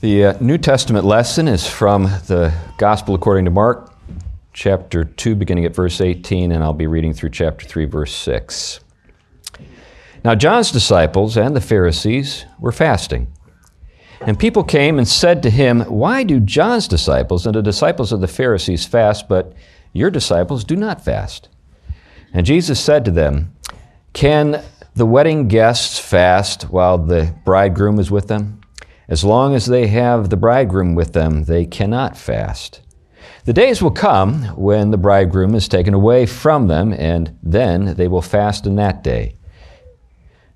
The uh, New Testament lesson is from the Gospel according to Mark, chapter 2, beginning at verse 18, and I'll be reading through chapter 3, verse 6. Now, John's disciples and the Pharisees were fasting. And people came and said to him, Why do John's disciples and the disciples of the Pharisees fast, but your disciples do not fast? And Jesus said to them, Can the wedding guests fast while the bridegroom is with them? As long as they have the bridegroom with them, they cannot fast. The days will come when the bridegroom is taken away from them, and then they will fast in that day.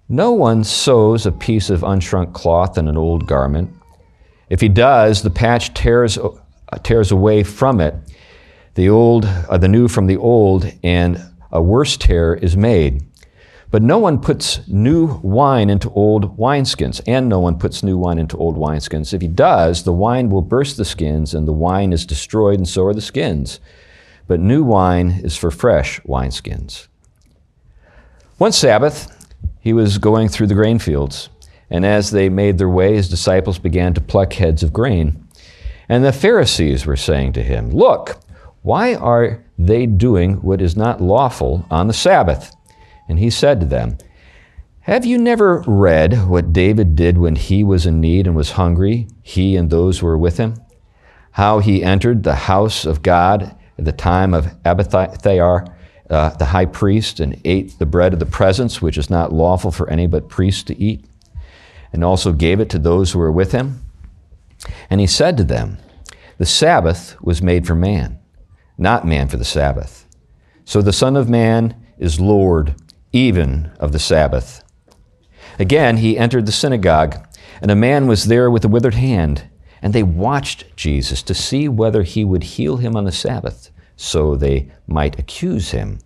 No one sews a piece of unshrunk cloth in an old garment. If he does, the patch tears, tears away from it, the old, uh, the new from the old, and a worse tear is made. But no one puts new wine into old wineskins, and no one puts new wine into old wineskins. If he does, the wine will burst the skins, and the wine is destroyed, and so are the skins. But new wine is for fresh wineskins. One Sabbath, he was going through the grain fields, and as they made their way, his disciples began to pluck heads of grain. And the Pharisees were saying to him, Look, why are they doing what is not lawful on the Sabbath? And he said to them, Have you never read what David did when he was in need and was hungry, he and those who were with him? How he entered the house of God at the time of Abiathar, uh, the high priest, and ate the bread of the presence, which is not lawful for any but priests to eat, and also gave it to those who were with him? And he said to them, The Sabbath was made for man, not man for the Sabbath. So the Son of Man is Lord even of the Sabbath. Again, he entered the synagogue, and a man was there with a withered hand. And they watched Jesus to see whether he would heal him on the Sabbath, so they might accuse him.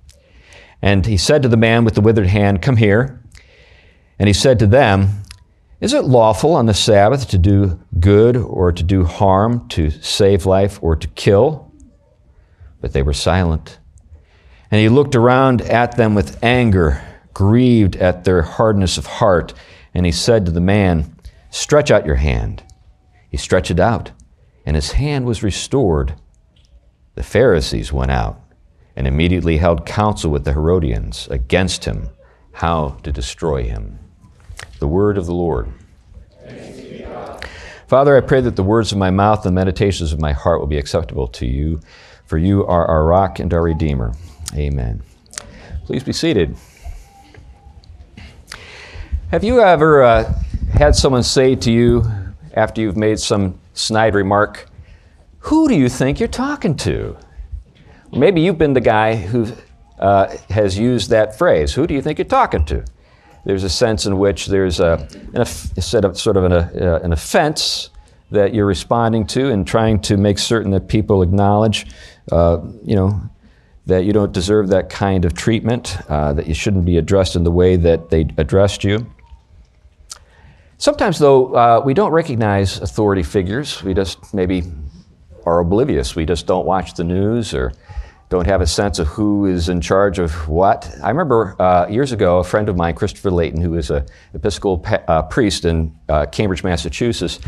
And he said to the man with the withered hand, Come here. And he said to them, Is it lawful on the Sabbath to do good or to do harm, to save life or to kill? But they were silent. And he looked around at them with anger, grieved at their hardness of heart. And he said to the man, Stretch out your hand. He stretched it out, and his hand was restored. The Pharisees went out and immediately held counsel with the Herodians against him, how to destroy him. The word of the Lord. Father, I pray that the words of my mouth and the meditations of my heart will be acceptable to you, for you are our rock and our redeemer. Amen. Please be seated. Have you ever uh, had someone say to you after you've made some snide remark, Who do you think you're talking to? maybe you've been the guy who uh, has used that phrase, Who do you think you're talking to? There's a sense in which there's a, an, a sort of an, uh, an offense that you're responding to and trying to make certain that people acknowledge, uh, you know, that you don't deserve that kind of treatment, uh, that you shouldn't be addressed in the way that they addressed you. Sometimes, though, uh, we don't recognize authority figures. We just maybe are oblivious. We just don't watch the news or don't have a sense of who is in charge of what. I remember uh, years ago, a friend of mine, Christopher Layton, who is an Episcopal pa- uh, priest in uh, Cambridge, Massachusetts,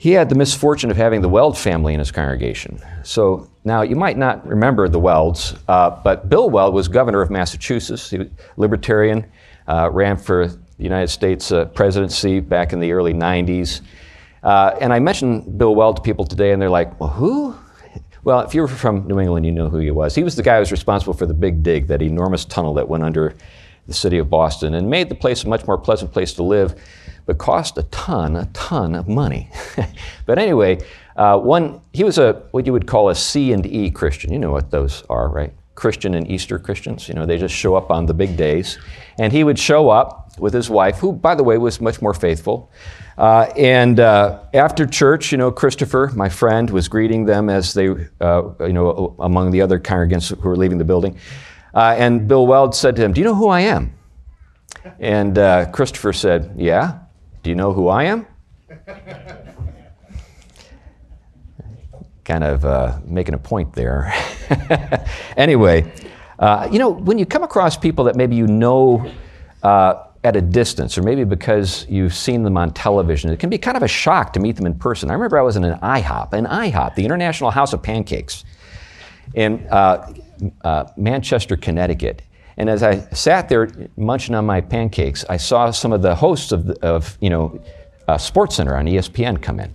he had the misfortune of having the Weld family in his congregation. So now you might not remember the Welds, uh, but Bill Weld was governor of Massachusetts. He was libertarian, uh, ran for the United States uh, presidency back in the early 90s. Uh, and I mentioned Bill Weld to people today, and they're like, well, who? Well, if you were from New England, you know who he was. He was the guy who was responsible for the Big Dig, that enormous tunnel that went under the city of Boston and made the place a much more pleasant place to live but cost a ton, a ton of money. but anyway, uh, one he was a what you would call a C and E Christian. You know what those are, right? Christian and Easter Christians. You know, they just show up on the big days, and he would show up with his wife, who, by the way, was much more faithful. Uh, and uh, after church, you know, Christopher, my friend, was greeting them as they, uh, you know, among the other congregants who were leaving the building. Uh, and Bill Weld said to him, "Do you know who I am?" And uh, Christopher said, "Yeah." Do you know who I am? kind of uh, making a point there. anyway, uh, you know, when you come across people that maybe you know uh, at a distance, or maybe because you've seen them on television, it can be kind of a shock to meet them in person. I remember I was in an IHOP, an IHOP, the International House of Pancakes, in uh, uh, Manchester, Connecticut. And as I sat there munching on my pancakes, I saw some of the hosts of, of you know, uh, Sports Center on ESPN come in.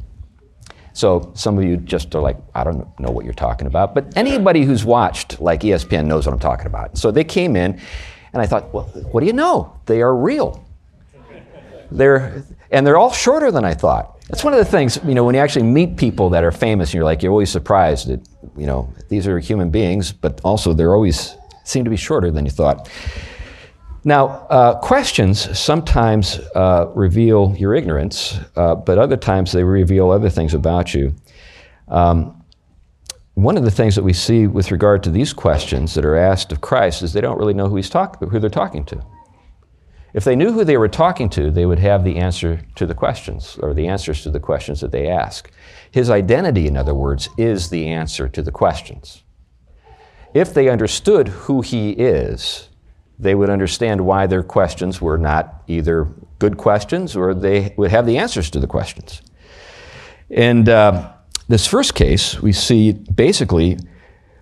So some of you just are like, I don't know what you're talking about. But anybody who's watched like ESPN knows what I'm talking about. So they came in, and I thought, well, what do you know? They are real. They're, and they're all shorter than I thought. That's one of the things, you know, when you actually meet people that are famous, and you're like, you're always surprised that, you know, these are human beings, but also they're always seem to be shorter than you thought. Now, uh, questions sometimes uh, reveal your ignorance, uh, but other times they reveal other things about you. Um, one of the things that we see with regard to these questions that are asked of Christ is they don't really know who he's talk- who they're talking to. If they knew who they were talking to, they would have the answer to the questions or the answers to the questions that they ask. His identity, in other words, is the answer to the questions. If they understood who he is, they would understand why their questions were not either good questions or they would have the answers to the questions. And uh, this first case, we see basically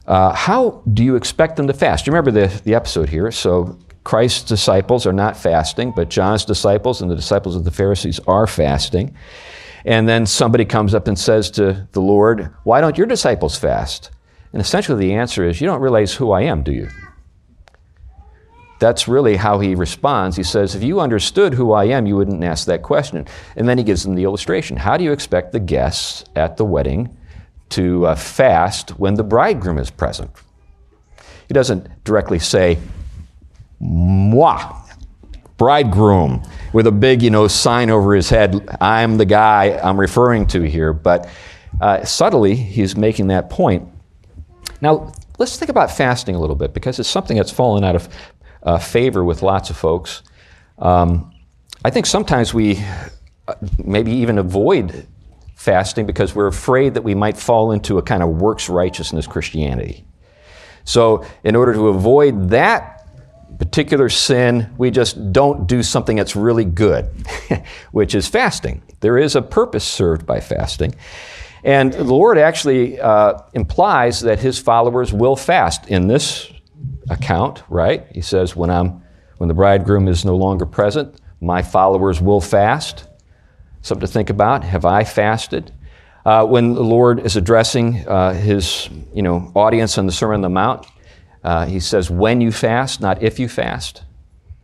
uh, how do you expect them to fast? You remember the, the episode here. So Christ's disciples are not fasting, but John's disciples and the disciples of the Pharisees are fasting. And then somebody comes up and says to the Lord, Why don't your disciples fast? And essentially the answer is, You don't realize who I am, do you? That's really how he responds. He says, If you understood who I am, you wouldn't ask that question. And then he gives them the illustration. How do you expect the guests at the wedding to uh, fast when the bridegroom is present? He doesn't directly say, Moi, bridegroom, with a big, you know, sign over his head. I'm the guy I'm referring to here. But uh, subtly, he's making that point. Now, let's think about fasting a little bit because it's something that's fallen out of uh, favor with lots of folks. Um, I think sometimes we uh, maybe even avoid fasting because we're afraid that we might fall into a kind of works righteousness Christianity. So, in order to avoid that particular sin, we just don't do something that's really good, which is fasting. There is a purpose served by fasting. And the Lord actually uh, implies that his followers will fast in this account, right? He says, when, I'm, when the bridegroom is no longer present, my followers will fast. Something to think about. Have I fasted? Uh, when the Lord is addressing uh, his you know, audience on the Sermon on the Mount, uh, he says, when you fast, not if you fast.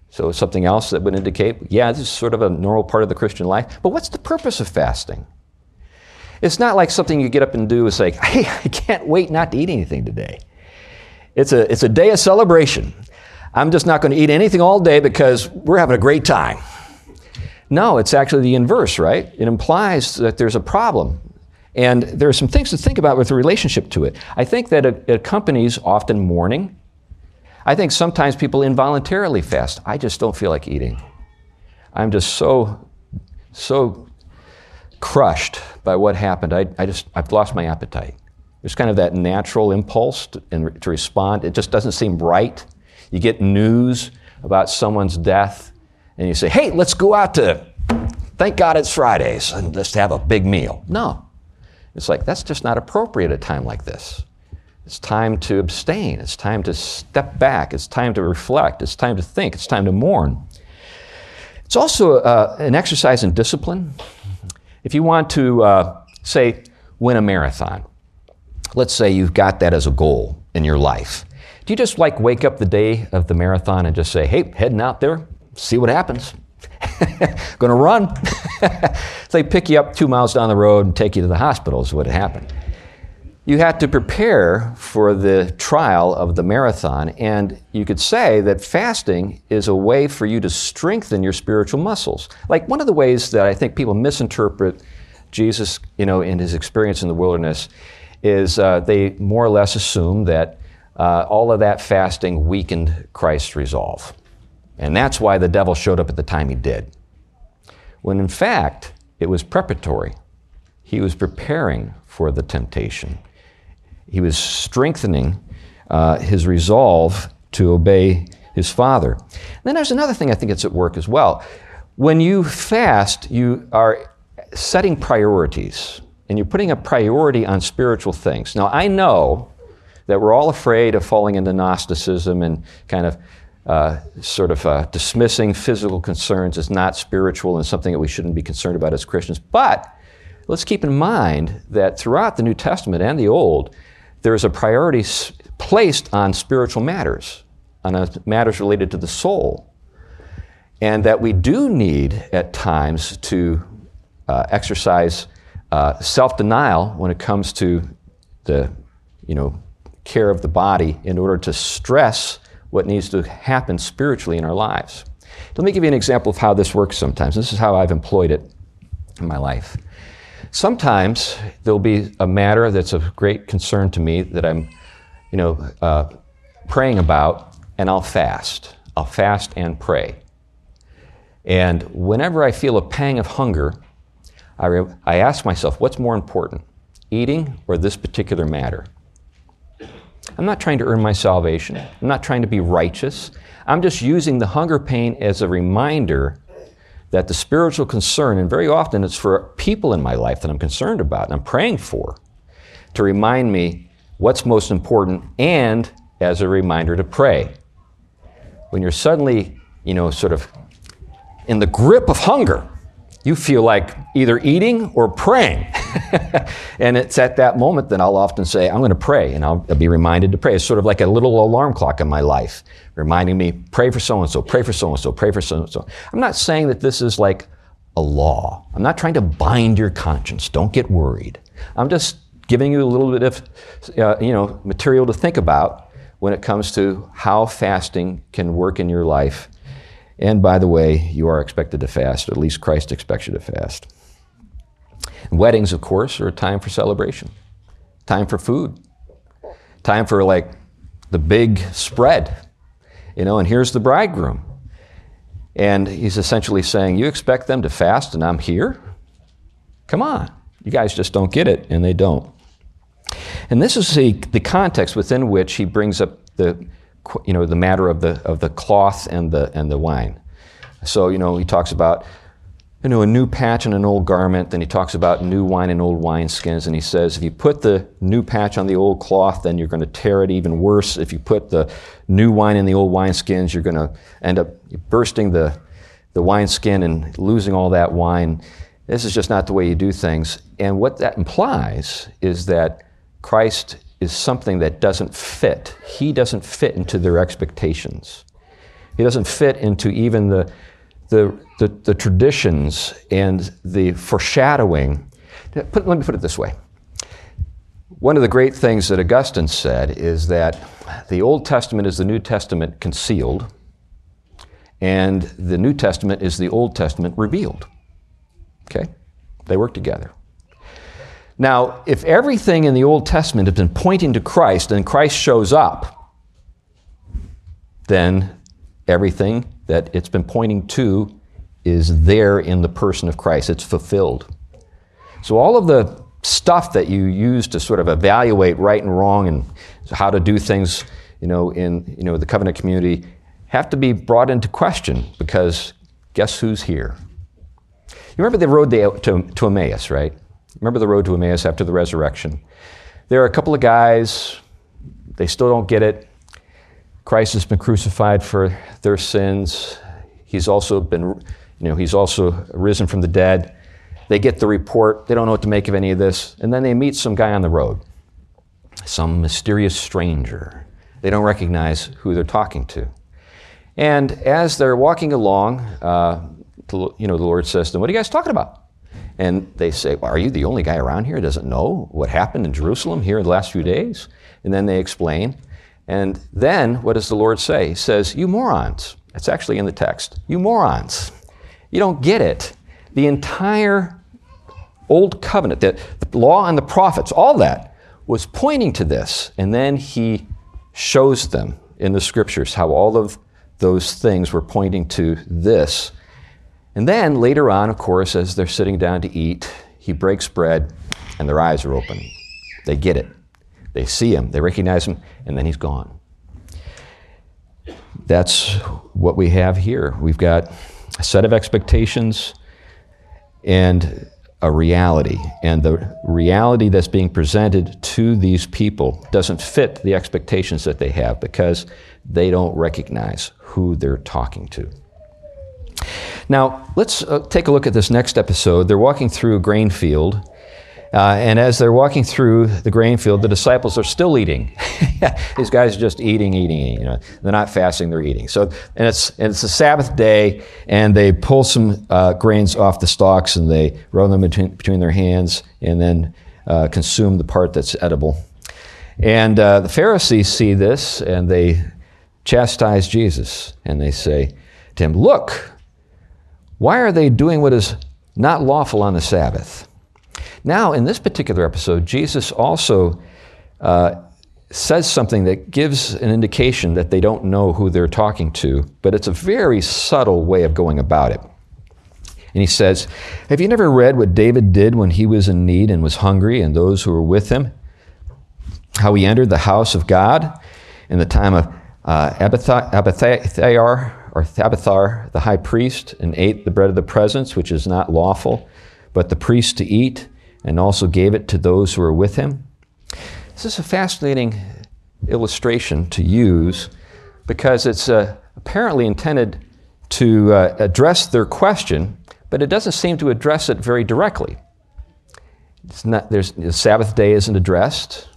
So it's something else that would indicate, yeah, this is sort of a normal part of the Christian life. But what's the purpose of fasting? It's not like something you get up and do. It's like, hey, I can't wait not to eat anything today. It's a, it's a day of celebration. I'm just not going to eat anything all day because we're having a great time. No, it's actually the inverse, right? It implies that there's a problem. And there are some things to think about with the relationship to it. I think that it accompanies often mourning. I think sometimes people involuntarily fast. I just don't feel like eating. I'm just so, so crushed by what happened. I, I just, I've lost my appetite. There's kind of that natural impulse to, to respond. It just doesn't seem right. You get news about someone's death, and you say, hey, let's go out to, thank God it's Fridays, and let's have a big meal. No. It's like, that's just not appropriate at a time like this. It's time to abstain. It's time to step back. It's time to reflect. It's time to think. It's time to mourn. It's also uh, an exercise in discipline. If you want to, uh, say, win a marathon, let's say you've got that as a goal in your life. Do you just like wake up the day of the marathon and just say, hey, heading out there, see what happens? Gonna run. they pick you up two miles down the road and take you to the hospital, is what happened. You had to prepare for the trial of the marathon, and you could say that fasting is a way for you to strengthen your spiritual muscles. Like one of the ways that I think people misinterpret Jesus, you know, in his experience in the wilderness is uh, they more or less assume that uh, all of that fasting weakened Christ's resolve. And that's why the devil showed up at the time he did. When in fact, it was preparatory. He was preparing for the temptation. He was strengthening uh, his resolve to obey his Father. And then there's another thing I think it's at work as well. When you fast, you are setting priorities and you're putting a priority on spiritual things. Now, I know that we're all afraid of falling into Gnosticism and kind of uh, sort of uh, dismissing physical concerns as not spiritual and something that we shouldn't be concerned about as Christians. But let's keep in mind that throughout the New Testament and the Old, there is a priority placed on spiritual matters, on matters related to the soul. And that we do need at times to uh, exercise uh, self denial when it comes to the you know, care of the body in order to stress what needs to happen spiritually in our lives. Let me give you an example of how this works sometimes. This is how I've employed it in my life. Sometimes there'll be a matter that's of great concern to me that I'm, you know, uh, praying about, and I'll fast. I'll fast and pray. And whenever I feel a pang of hunger, I, re- I ask myself, what's more important, eating or this particular matter? I'm not trying to earn my salvation. I'm not trying to be righteous. I'm just using the hunger pain as a reminder that the spiritual concern, and very often it's for people in my life that I'm concerned about and I'm praying for, to remind me what's most important and as a reminder to pray. When you're suddenly, you know, sort of in the grip of hunger, you feel like either eating or praying. and it's at that moment that I'll often say, I'm going to pray, and I'll, be reminded to pray. It's sort of like a little alarm clock in my life, reminding me, pray for so and so, pray for so and so, pray for so and so. I'm not saying that this is like a law. I'm not trying to bind your conscience. Don't get worried. I'm just giving you a little bit of uh, you know, material to think about when it comes to how fasting can work in your life and by the way, you are expected to fast, at least Christ expects you to fast. Weddings, of course, are a time for celebration, time for food, time for like the big spread. You know, and here's the bridegroom. And he's essentially saying, You expect them to fast and I'm here? Come on. You guys just don't get it, and they don't. And this is the, the context within which he brings up the you know, the matter of the, of the cloth and the, and the wine. So, you know, he talks about, you know, a new patch and an old garment. Then he talks about new wine and old wineskins. And he says, if you put the new patch on the old cloth, then you're going to tear it even worse. If you put the new wine in the old wineskins, you're going to end up bursting the, the wineskin and losing all that wine. This is just not the way you do things. And what that implies is that Christ is something that doesn't fit. He doesn't fit into their expectations. He doesn't fit into even the, the, the, the traditions and the foreshadowing. Put, let me put it this way. One of the great things that Augustine said is that the Old Testament is the New Testament concealed, and the New Testament is the Old Testament revealed. Okay? They work together. Now, if everything in the Old Testament has been pointing to Christ and Christ shows up, then everything that it's been pointing to is there in the person of Christ. It's fulfilled. So, all of the stuff that you use to sort of evaluate right and wrong and how to do things, you know, in you know, the covenant community have to be brought into question because guess who's here? You remember the road to, to Emmaus, right? Remember the road to Emmaus after the resurrection? There are a couple of guys, they still don't get it. Christ has been crucified for their sins. He's also been, you know, he's also risen from the dead. They get the report, they don't know what to make of any of this, and then they meet some guy on the road, some mysterious stranger. They don't recognize who they're talking to. And as they're walking along, uh, you know, the Lord says to them, What are you guys talking about? And they say, well, Are you the only guy around here who doesn't know what happened in Jerusalem here in the last few days? And then they explain. And then what does the Lord say? He says, You morons. It's actually in the text. You morons. You don't get it. The entire Old Covenant, the, the law and the prophets, all that was pointing to this. And then he shows them in the scriptures how all of those things were pointing to this and then later on, of course, as they're sitting down to eat, he breaks bread and their eyes are open. They get it. They see him, they recognize him, and then he's gone. that's what we have here. We've got a set of expectations and a reality. And the reality that's being presented to these people doesn't fit the expectations that they have because they don't recognize who they're talking to. Now, let's uh, take a look at this next episode. They're walking through a grain field uh, and as they're walking through the grain field, the disciples are still eating. These guys are just eating, eating, eating. You know, they're not fasting; they're eating. So, and it's and it's a Sabbath day, and they pull some uh, grains off the stalks and they roll them between, between their hands, and then uh, consume the part that's edible. And uh, the Pharisees see this, and they chastise Jesus, and they say to him, "Look, why are they doing what is not lawful on the Sabbath?" Now, in this particular episode, Jesus also uh, says something that gives an indication that they don't know who they're talking to, but it's a very subtle way of going about it. And he says, Have you never read what David did when he was in need and was hungry, and those who were with him? How he entered the house of God in the time of uh, Abiathar, or Abiathar, the high priest, and ate the bread of the presence, which is not lawful, but the priest to eat and also gave it to those who were with him. This is a fascinating illustration to use because it's uh, apparently intended to uh, address their question, but it doesn't seem to address it very directly. It's not, there's, the Sabbath day isn't addressed.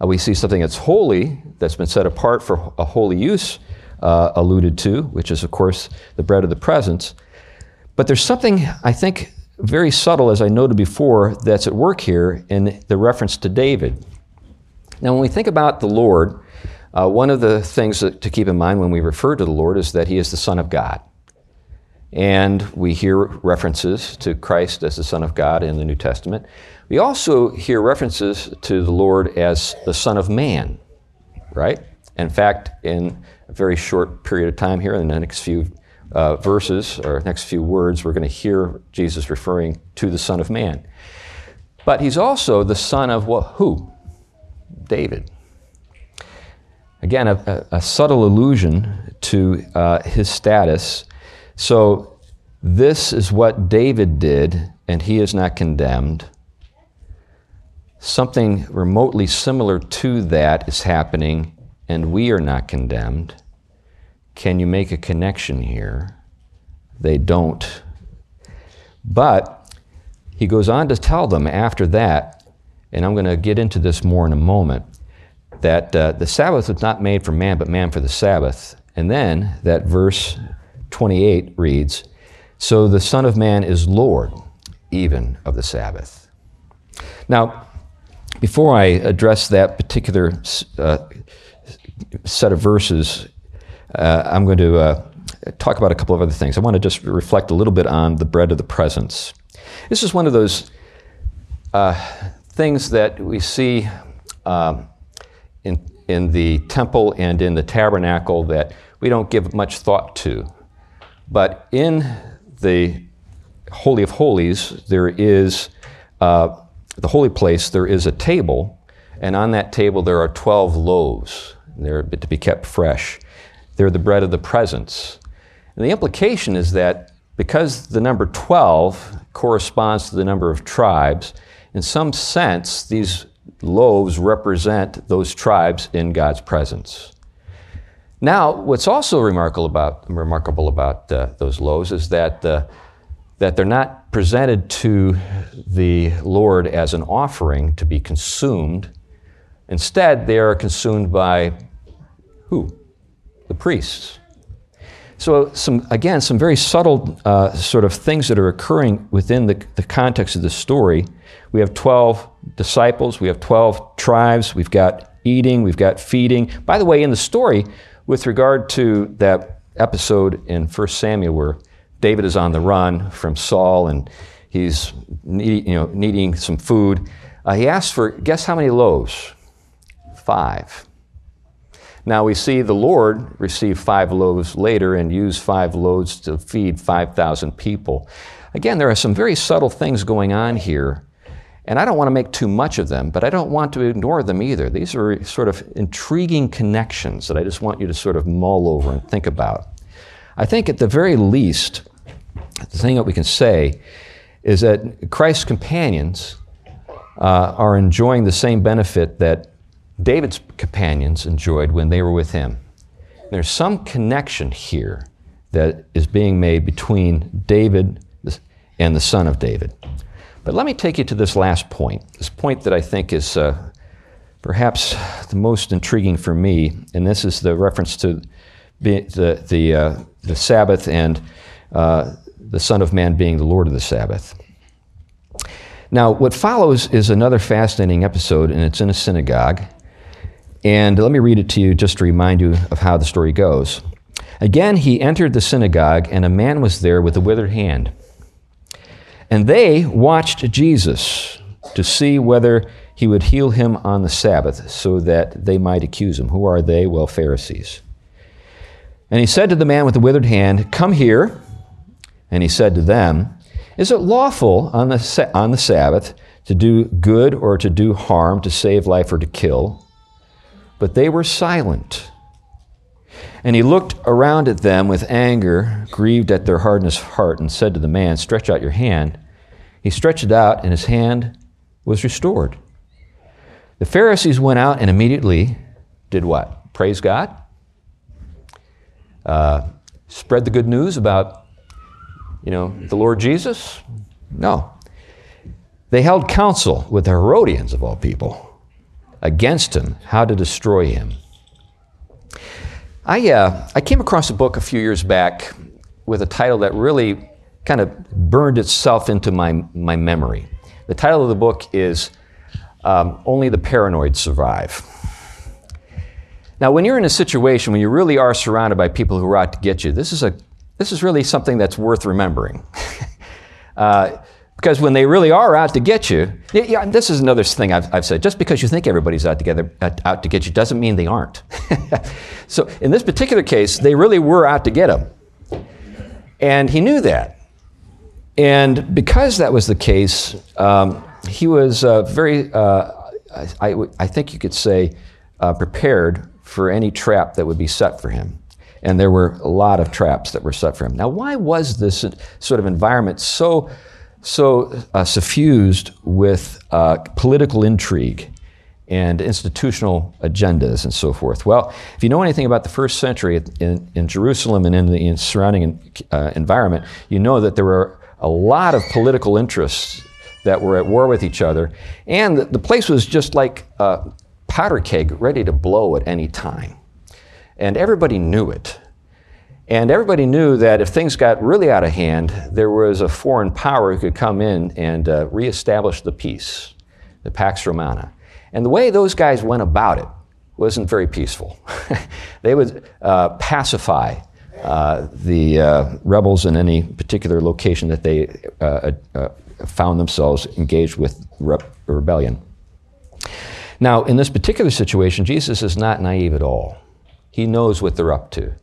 Uh, we see something that's holy, that's been set apart for a holy use, uh, alluded to, which is, of course, the bread of the presence. But there's something, I think, very subtle, as I noted before, that's at work here in the reference to David. Now, when we think about the Lord, uh, one of the things that, to keep in mind when we refer to the Lord is that He is the Son of God. And we hear references to Christ as the Son of God in the New Testament. We also hear references to the Lord as the Son of Man, right? In fact, in a very short period of time here, in the next few uh, verses or next few words, we're going to hear Jesus referring to the Son of Man. But he's also the son of what, who? David. Again, a, a, a subtle allusion to uh, his status. So, this is what David did, and he is not condemned. Something remotely similar to that is happening, and we are not condemned. Can you make a connection here? They don't. But he goes on to tell them after that, and I'm going to get into this more in a moment, that uh, the Sabbath was not made for man, but man for the Sabbath. And then that verse 28 reads, So the Son of Man is Lord even of the Sabbath. Now, before I address that particular uh, set of verses uh, I'm going to uh, talk about a couple of other things. I want to just reflect a little bit on the bread of the presence. This is one of those uh, things that we see um, in, in the temple and in the tabernacle that we don't give much thought to. But in the Holy of Holies, there is uh, the holy place, there is a table, and on that table there are 12 loaves. They're to be kept fresh. They're the bread of the presence. And the implication is that because the number 12 corresponds to the number of tribes, in some sense, these loaves represent those tribes in God's presence. Now, what's also remarkable about, remarkable about uh, those loaves is that, uh, that they're not presented to the Lord as an offering to be consumed. Instead, they are consumed by who? The priests. So, some, again, some very subtle uh, sort of things that are occurring within the, the context of the story. We have 12 disciples, we have 12 tribes, we've got eating, we've got feeding. By the way, in the story, with regard to that episode in 1 Samuel where David is on the run from Saul and he's need, you know, needing some food, uh, he asks for, guess how many loaves? Five. Now we see the Lord receive five loaves later and use five loaves to feed 5,000 people. Again, there are some very subtle things going on here. And I don't want to make too much of them, but I don't want to ignore them either. These are sort of intriguing connections that I just want you to sort of mull over and think about. I think at the very least, the thing that we can say is that Christ's companions uh, are enjoying the same benefit that David's companions enjoyed when they were with him. There's some connection here that is being made between David and the son of David. But let me take you to this last point, this point that I think is uh, perhaps the most intriguing for me, and this is the reference to the, the, uh, the Sabbath and uh, the Son of Man being the Lord of the Sabbath. Now, what follows is another fascinating episode, and it's in a synagogue. And let me read it to you just to remind you of how the story goes. Again, he entered the synagogue, and a man was there with a withered hand. And they watched Jesus to see whether he would heal him on the Sabbath so that they might accuse him. Who are they? Well, Pharisees. And he said to the man with the withered hand, Come here. And he said to them, Is it lawful on the, on the Sabbath to do good or to do harm, to save life or to kill? But they were silent. And he looked around at them with anger, grieved at their hardness of heart, and said to the man, Stretch out your hand. He stretched it out, and his hand was restored. The Pharisees went out and immediately did what? Praise God? Uh, spread the good news about, you know, the Lord Jesus? No. They held counsel with the Herodians, of all people, against him, how to destroy him. I, uh, I came across a book a few years back with a title that really kind of burned itself into my, my memory. The title of the book is um, Only the Paranoid Survive. Now, when you're in a situation when you really are surrounded by people who are out to get you, this is, a, this is really something that's worth remembering. uh, because when they really are out to get you, yeah, this is another thing I've, I've said. Just because you think everybody's out together out to get you doesn't mean they aren't. so in this particular case, they really were out to get him, and he knew that. And because that was the case, um, he was uh, very, uh, I, I, think you could say, uh, prepared for any trap that would be set for him. And there were a lot of traps that were set for him. Now, why was this sort of environment so? So uh, suffused with uh, political intrigue and institutional agendas and so forth. Well, if you know anything about the first century in, in Jerusalem and in the in surrounding uh, environment, you know that there were a lot of political interests that were at war with each other, and the, the place was just like a powder keg ready to blow at any time. And everybody knew it. And everybody knew that if things got really out of hand, there was a foreign power who could come in and uh, reestablish the peace, the Pax Romana. And the way those guys went about it wasn't very peaceful. they would uh, pacify uh, the uh, rebels in any particular location that they uh, uh, found themselves engaged with re- rebellion. Now, in this particular situation, Jesus is not naive at all. He knows what they're up to.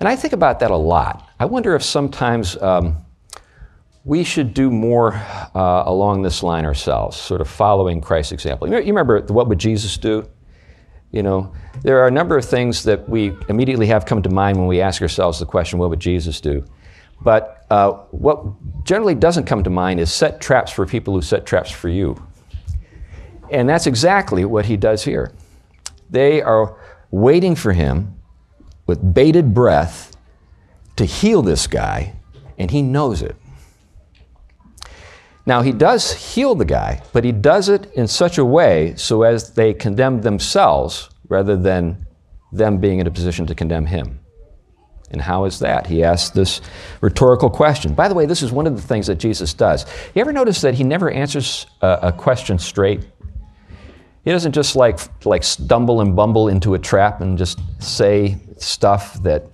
And I think about that a lot. I wonder if sometimes um, we should do more uh, along this line ourselves, sort of following Christ's example. You remember, what would Jesus do? You know, there are a number of things that we immediately have come to mind when we ask ourselves the question, what would Jesus do? But uh, what generally doesn't come to mind is set traps for people who set traps for you. And that's exactly what he does here. They are waiting for him with bated breath to heal this guy, and he knows it. Now, he does heal the guy, but he does it in such a way so as they condemn themselves rather than them being in a position to condemn him. And how is that? He asks this rhetorical question. By the way, this is one of the things that Jesus does. You ever notice that he never answers a, a question straight? He doesn't just like, like stumble and bumble into a trap and just say stuff that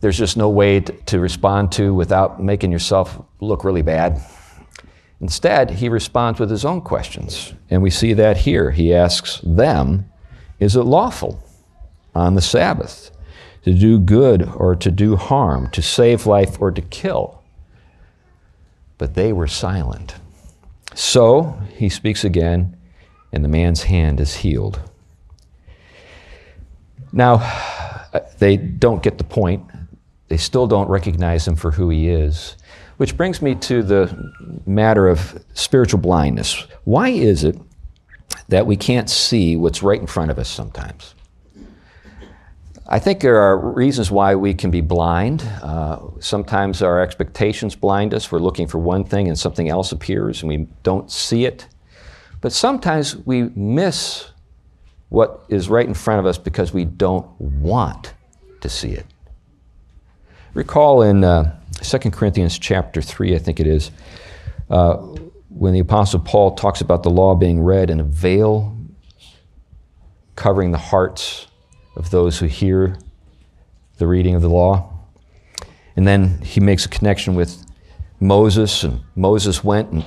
there's just no way to, to respond to without making yourself look really bad. Instead, he responds with his own questions. And we see that here. He asks them, Is it lawful on the Sabbath to do good or to do harm, to save life or to kill? But they were silent. So he speaks again, and the man's hand is healed. Now, they don't get the point. They still don't recognize him for who he is. Which brings me to the matter of spiritual blindness. Why is it that we can't see what's right in front of us sometimes? I think there are reasons why we can be blind. Uh, sometimes our expectations blind us. We're looking for one thing and something else appears and we don't see it. But sometimes we miss what is right in front of us because we don't want to see it. Recall in uh, 2 Corinthians chapter 3, I think it is, uh, when the Apostle Paul talks about the law being read in a veil covering the hearts of those who hear the reading of the law. And then he makes a connection with Moses, and Moses went and,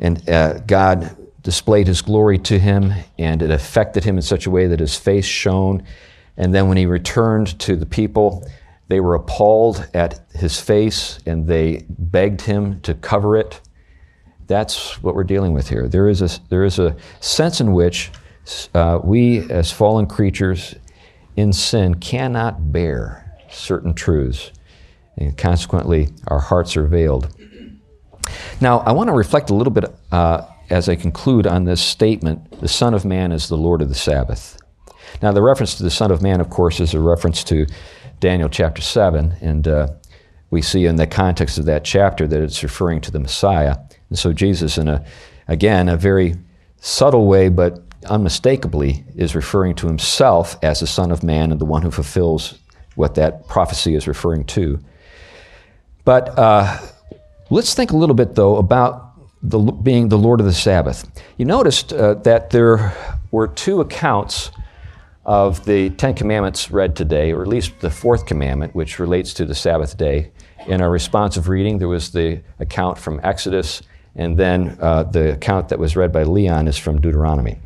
and uh, God displayed his glory to him, and it affected him in such a way that his face shone. And then when he returned to the people, they were appalled at his face and they begged him to cover it. That's what we're dealing with here. There is a, there is a sense in which uh, we, as fallen creatures, in sin cannot bear certain truths, and consequently, our hearts are veiled. Now, I want to reflect a little bit uh, as I conclude on this statement the Son of Man is the Lord of the Sabbath. Now, the reference to the Son of Man, of course, is a reference to Daniel chapter 7, and uh, we see in the context of that chapter that it's referring to the Messiah. And so, Jesus, in a, again, a very subtle way, but unmistakably is referring to himself as the Son of Man and the one who fulfills what that prophecy is referring to. But uh, let's think a little bit, though, about the, being the Lord of the Sabbath. You noticed uh, that there were two accounts of the Ten Commandments read today, or at least the fourth commandment, which relates to the Sabbath day. In our responsive reading, there was the account from Exodus, and then uh, the account that was read by Leon is from Deuteronomy.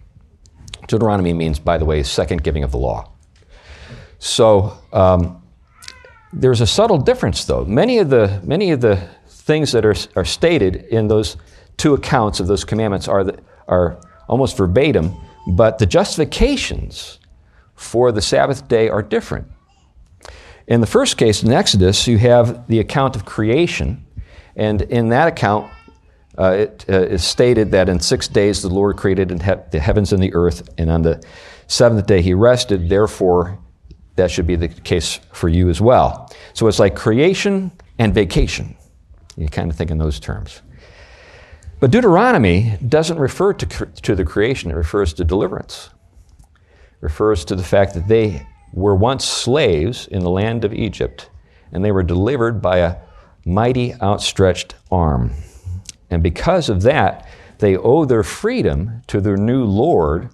Deuteronomy means, by the way, second giving of the law. So um, there's a subtle difference, though. Many of the, many of the things that are, are stated in those two accounts of those commandments are, the, are almost verbatim, but the justifications for the Sabbath day are different. In the first case, in Exodus, you have the account of creation, and in that account, uh, it uh, is stated that in six days the Lord created the heavens and the earth, and on the seventh day he rested. Therefore, that should be the case for you as well. So it's like creation and vacation. You kind of think in those terms. But Deuteronomy doesn't refer to, to the creation, it refers to deliverance. It refers to the fact that they were once slaves in the land of Egypt, and they were delivered by a mighty outstretched arm. And because of that, they owe their freedom to their new Lord,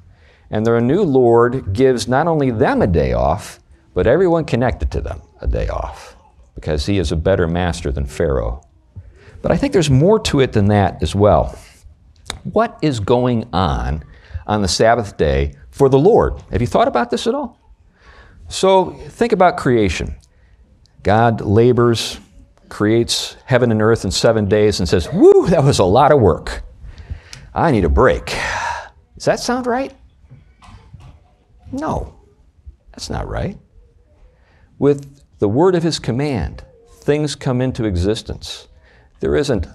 and their new Lord gives not only them a day off, but everyone connected to them a day off, because he is a better master than Pharaoh. But I think there's more to it than that as well. What is going on on the Sabbath day for the Lord? Have you thought about this at all? So think about creation. God labors creates heaven and earth in seven days and says, Woo, that was a lot of work. I need a break. Does that sound right? No, that's not right. With the word of his command, things come into existence. There isn't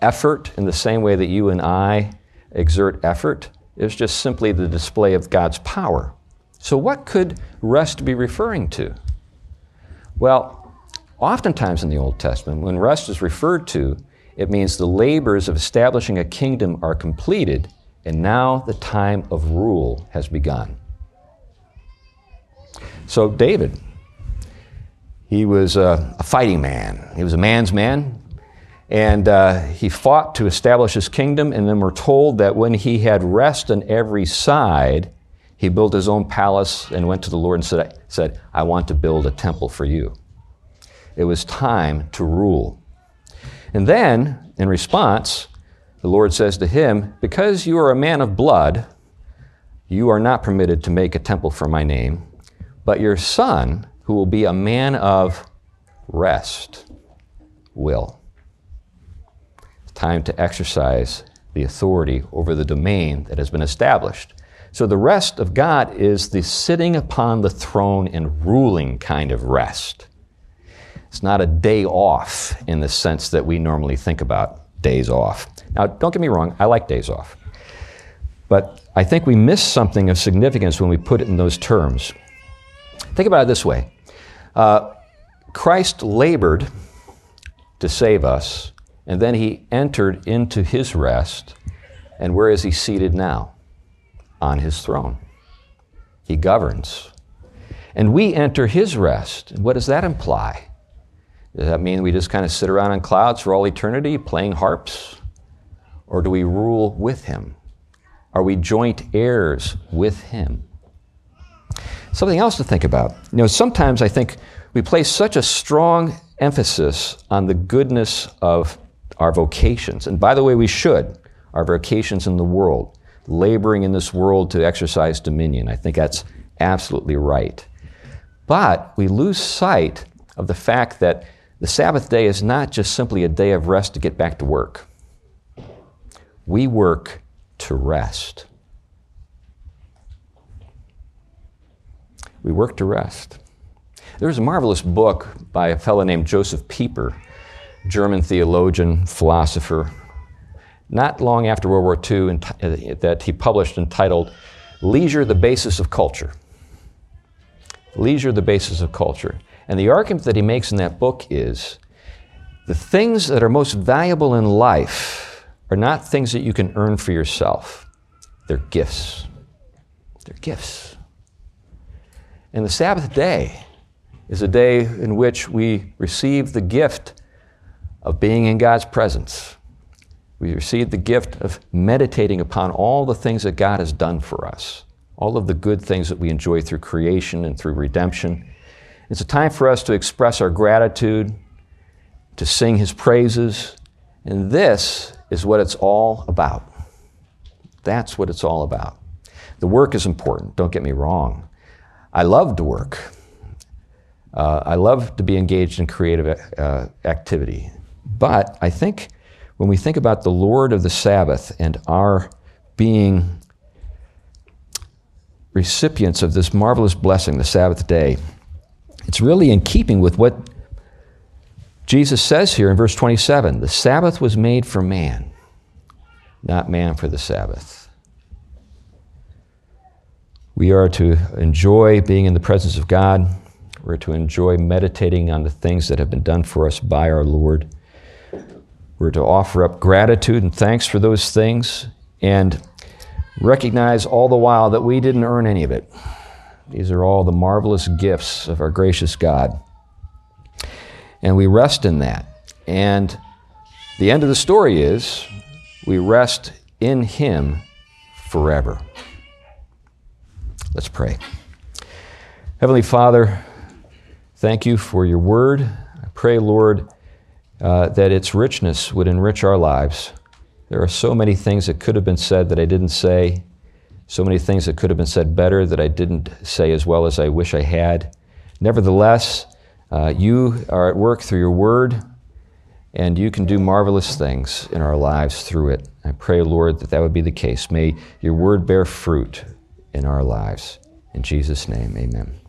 effort in the same way that you and I exert effort. It's just simply the display of God's power. So, what could rest be referring to? Well, Oftentimes in the Old Testament, when rest is referred to, it means the labors of establishing a kingdom are completed, and now the time of rule has begun. So, David, he was a, a fighting man, he was a man's man, and uh, he fought to establish his kingdom. And then we're told that when he had rest on every side, he built his own palace and went to the Lord and said, said I want to build a temple for you. It was time to rule. And then, in response, the Lord says to him, Because you are a man of blood, you are not permitted to make a temple for my name, but your son, who will be a man of rest, will. Time to exercise the authority over the domain that has been established. So the rest of God is the sitting upon the throne and ruling kind of rest. It's not a day off in the sense that we normally think about days off. Now, don't get me wrong, I like days off. But I think we miss something of significance when we put it in those terms. Think about it this way uh, Christ labored to save us, and then he entered into his rest. And where is he seated now? On his throne. He governs. And we enter his rest. What does that imply? Does that mean we just kind of sit around on clouds for all eternity playing harps? Or do we rule with him? Are we joint heirs with him? Something else to think about. You know, sometimes I think we place such a strong emphasis on the goodness of our vocations. And by the way, we should. Our vocations in the world, laboring in this world to exercise dominion. I think that's absolutely right. But we lose sight of the fact that the Sabbath day is not just simply a day of rest to get back to work. We work to rest. We work to rest. There's a marvelous book by a fellow named Josef Pieper, German theologian, philosopher, not long after World War II, uh, that he published entitled Leisure, the Basis of Culture. Leisure, the Basis of Culture. And the argument that he makes in that book is the things that are most valuable in life are not things that you can earn for yourself, they're gifts. They're gifts. And the Sabbath day is a day in which we receive the gift of being in God's presence. We receive the gift of meditating upon all the things that God has done for us, all of the good things that we enjoy through creation and through redemption. It's a time for us to express our gratitude, to sing His praises, and this is what it's all about. That's what it's all about. The work is important, don't get me wrong. I love to work. Uh, I love to be engaged in creative uh, activity. But I think when we think about the Lord of the Sabbath and our being recipients of this marvelous blessing, the Sabbath day, it's really in keeping with what Jesus says here in verse 27 the Sabbath was made for man, not man for the Sabbath. We are to enjoy being in the presence of God we're to enjoy meditating on the things that have been done for us by our Lord. We're to offer up gratitude and thanks for those things and recognize all the while that we didn't earn any of it. These are all the marvelous gifts of our gracious God. And we rest in that. And the end of the story is we rest in Him forever. Let's pray. Heavenly Father, Thank you for your word. I pray, Lord, uh, that its richness would enrich our lives. There are so many things that could have been said that I didn't say, so many things that could have been said better that I didn't say as well as I wish I had. Nevertheless, uh, you are at work through your word, and you can do marvelous things in our lives through it. I pray, Lord, that that would be the case. May your word bear fruit in our lives. In Jesus' name, amen.